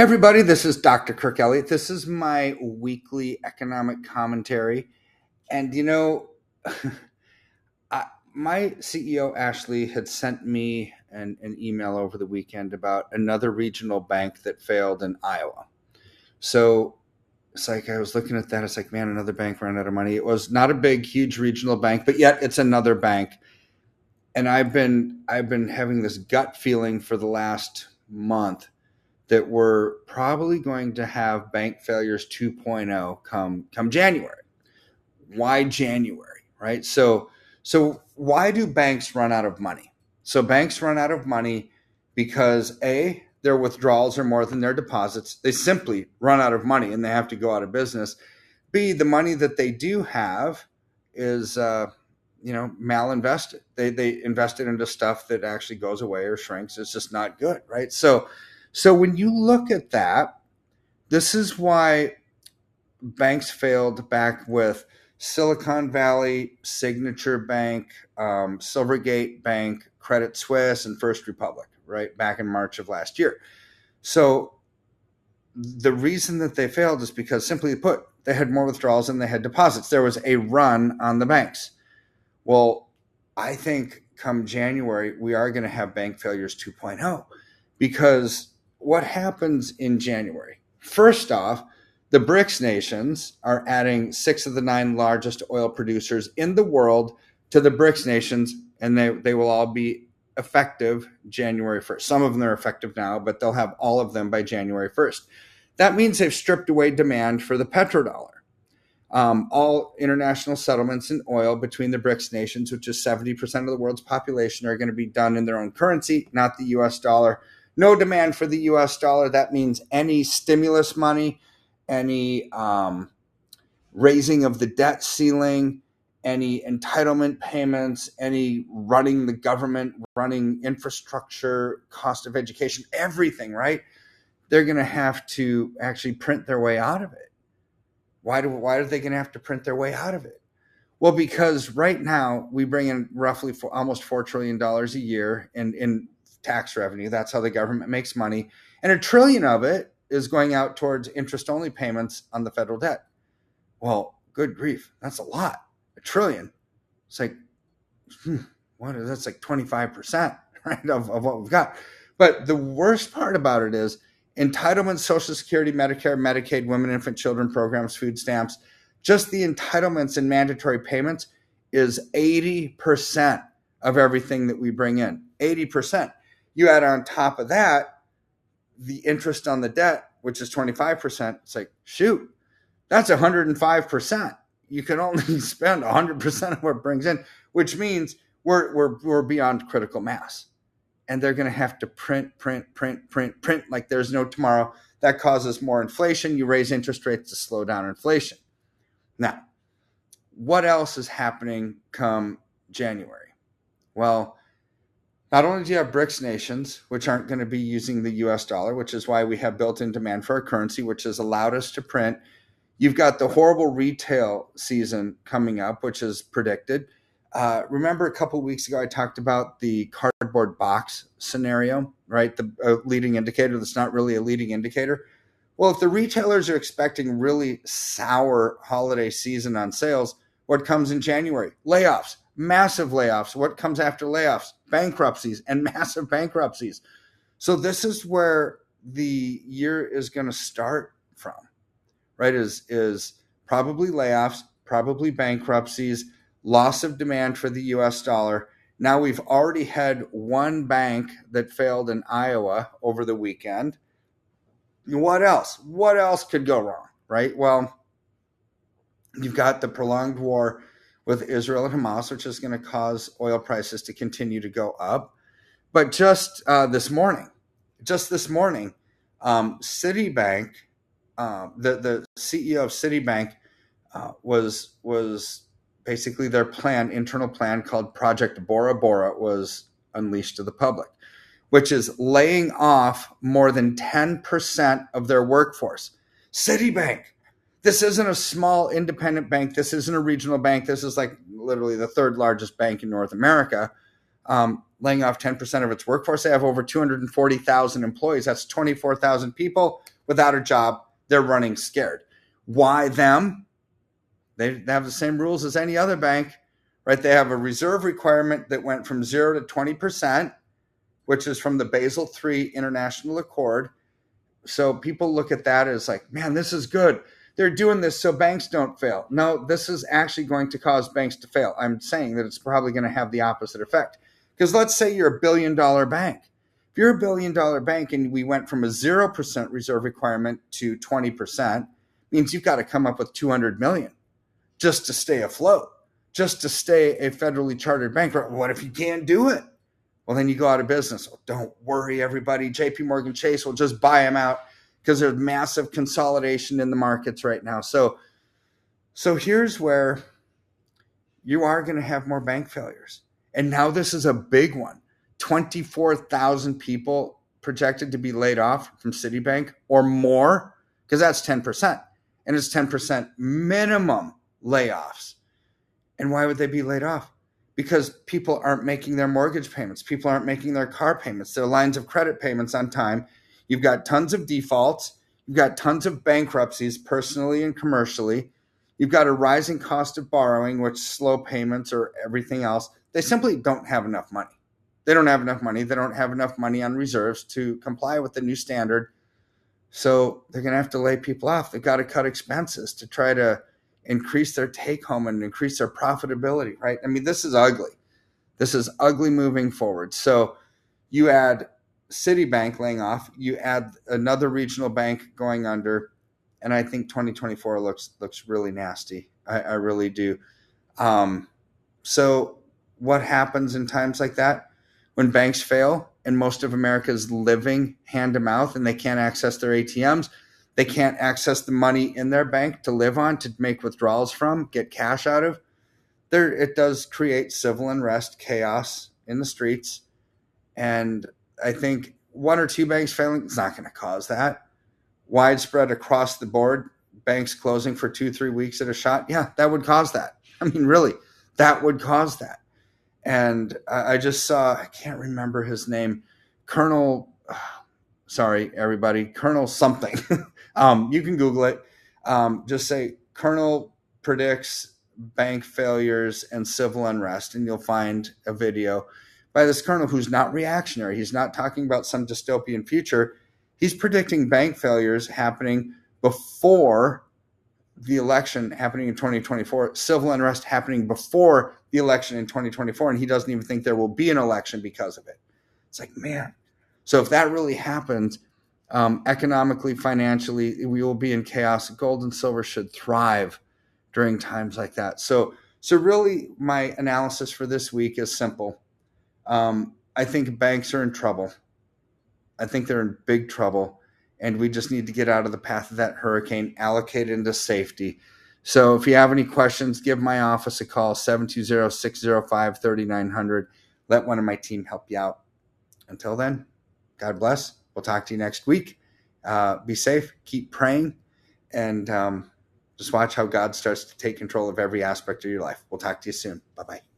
Everybody, this is Dr. Kirk Elliott. This is my weekly economic commentary. And you know, I, my CEO, Ashley, had sent me an, an email over the weekend about another regional bank that failed in Iowa. So it's like I was looking at that. It's like, man, another bank ran out of money. It was not a big, huge regional bank, but yet it's another bank. And I've been I've been having this gut feeling for the last month that we're probably going to have bank failures 2.0 come come January. Why January, right? So so why do banks run out of money? So banks run out of money because a their withdrawals are more than their deposits. They simply run out of money and they have to go out of business. B the money that they do have is uh, you know malinvested. They they invested into stuff that actually goes away or shrinks. It's just not good, right? So so when you look at that, this is why banks failed back with Silicon Valley, Signature Bank, um, Silvergate Bank, Credit Suisse, and First Republic, right back in March of last year. So the reason that they failed is because, simply put, they had more withdrawals than they had deposits. There was a run on the banks. Well, I think come January, we are going to have bank failures 2.0 because what happens in January? First off, the BRICS nations are adding six of the nine largest oil producers in the world to the BRICS nations, and they, they will all be effective January 1st. Some of them are effective now, but they'll have all of them by January 1st. That means they've stripped away demand for the petrodollar. Um, all international settlements in oil between the BRICS nations, which is 70% of the world's population, are going to be done in their own currency, not the US dollar no demand for the US dollar. That means any stimulus money, any um, raising of the debt ceiling, any entitlement payments, any running the government, running infrastructure, cost of education, everything, right? They're going to have to actually print their way out of it. Why, do, why are they going to have to print their way out of it? Well, because right now we bring in roughly for almost $4 trillion a year in, in tax revenue. That's how the government makes money. And a trillion of it is going out towards interest only payments on the federal debt. Well, good grief. That's a lot. A trillion. It's like, hmm, what is that's like 25%, right, of, of what we've got. But the worst part about it is entitlements, Social Security, Medicare, Medicaid, women, infant, children programs, food stamps, just the entitlements and mandatory payments is 80% of everything that we bring in. 80%. You add on top of that the interest on the debt, which is 25%. It's like, shoot, that's 105%. You can only spend 100% of what it brings in, which means we're, we're, we're beyond critical mass. And they're going to have to print, print, print, print, print like there's no tomorrow. That causes more inflation. You raise interest rates to slow down inflation. Now, what else is happening come January? Well, not only do you have BRICS nations, which aren't going to be using the US dollar, which is why we have built in demand for our currency, which has allowed us to print. You've got the horrible retail season coming up, which is predicted. Uh, remember a couple weeks ago, I talked about the cardboard box scenario, right? The uh, leading indicator that's not really a leading indicator. Well, if the retailers are expecting really sour holiday season on sales, what comes in January? Layoffs massive layoffs. What comes after layoffs? Bankruptcies and massive bankruptcies. So this is where the year is going to start from, right? Is is probably layoffs, probably bankruptcies, loss of demand for the US dollar. Now we've already had one bank that failed in Iowa over the weekend. What else? What else could go wrong, right? Well, you've got the prolonged war with Israel and Hamas, which is going to cause oil prices to continue to go up. But just uh, this morning, just this morning, um, Citibank, uh, the the CEO of Citibank, uh, was was basically their plan, internal plan called Project Bora Bora, was unleashed to the public, which is laying off more than ten percent of their workforce. Citibank, this isn't a small independent bank. This isn't a regional bank. This is like literally the third largest bank in North America. Um, laying off 10% of its workforce. They have over 240,000 employees. That's 24,000 people without a job. They're running scared. Why them? They have the same rules as any other bank, right? They have a reserve requirement that went from zero to 20%, which is from the Basel III International Accord. So people look at that as like, man, this is good. They're doing this so banks don't fail. No, this is actually going to cause banks to fail. I'm saying that it's probably going to have the opposite effect. Because let's say you're a billion dollar bank. If you're a billion dollar bank and we went from a 0% reserve requirement to 20%, means you've got to come up with 200 million just to stay afloat, just to stay a federally chartered bank. What if you can't do it? Well, then you go out of business. Oh, don't worry, everybody. JP Morgan Chase will just buy them out because there's massive consolidation in the markets right now. So, so here's where you are going to have more bank failures. And now this is a big one 24,000 people projected to be laid off from Citibank or more, because that's 10%. And it's 10% minimum layoffs. And why would they be laid off? Because people aren't making their mortgage payments, people aren't making their car payments, their lines of credit payments on time. You've got tons of defaults, you've got tons of bankruptcies, personally and commercially. You've got a rising cost of borrowing, which slow payments or everything else. They simply don't have enough money. They don't have enough money. They don't have enough money on reserves to comply with the new standard. So they're going to have to lay people off. They've got to cut expenses to try to increase their take home and increase their profitability, right? I mean, this is ugly. This is ugly moving forward. So you add Citibank laying off, you add another regional bank going under, and I think 2024 looks looks really nasty. I, I really do. Um, so what happens in times like that when banks fail and most of America is living hand to mouth and they can't access their ATMs? They can't access the money in their bank to live on, to make withdrawals from, get cash out of. There, it does create civil unrest, chaos in the streets, and I think one or two banks failing is not going to cause that. Widespread across the board, banks closing for two, three weeks at a shot, yeah, that would cause that. I mean, really, that would cause that. And I just saw, I can't remember his name, Colonel, sorry, everybody, Colonel something. Um, you can Google it. Um, just say Colonel predicts bank failures and civil unrest, and you'll find a video by this colonel who's not reactionary. He's not talking about some dystopian future. He's predicting bank failures happening before the election happening in 2024, civil unrest happening before the election in 2024, and he doesn't even think there will be an election because of it. It's like, man. So if that really happens, um, economically, financially, we will be in chaos. Gold and silver should thrive during times like that. So, so really, my analysis for this week is simple. Um, I think banks are in trouble. I think they're in big trouble, and we just need to get out of the path of that hurricane, allocate into safety. So, if you have any questions, give my office a call 720 605 3900. Let one of my team help you out. Until then, God bless. We'll talk to you next week. Uh, be safe, keep praying, and um, just watch how God starts to take control of every aspect of your life. We'll talk to you soon. Bye bye.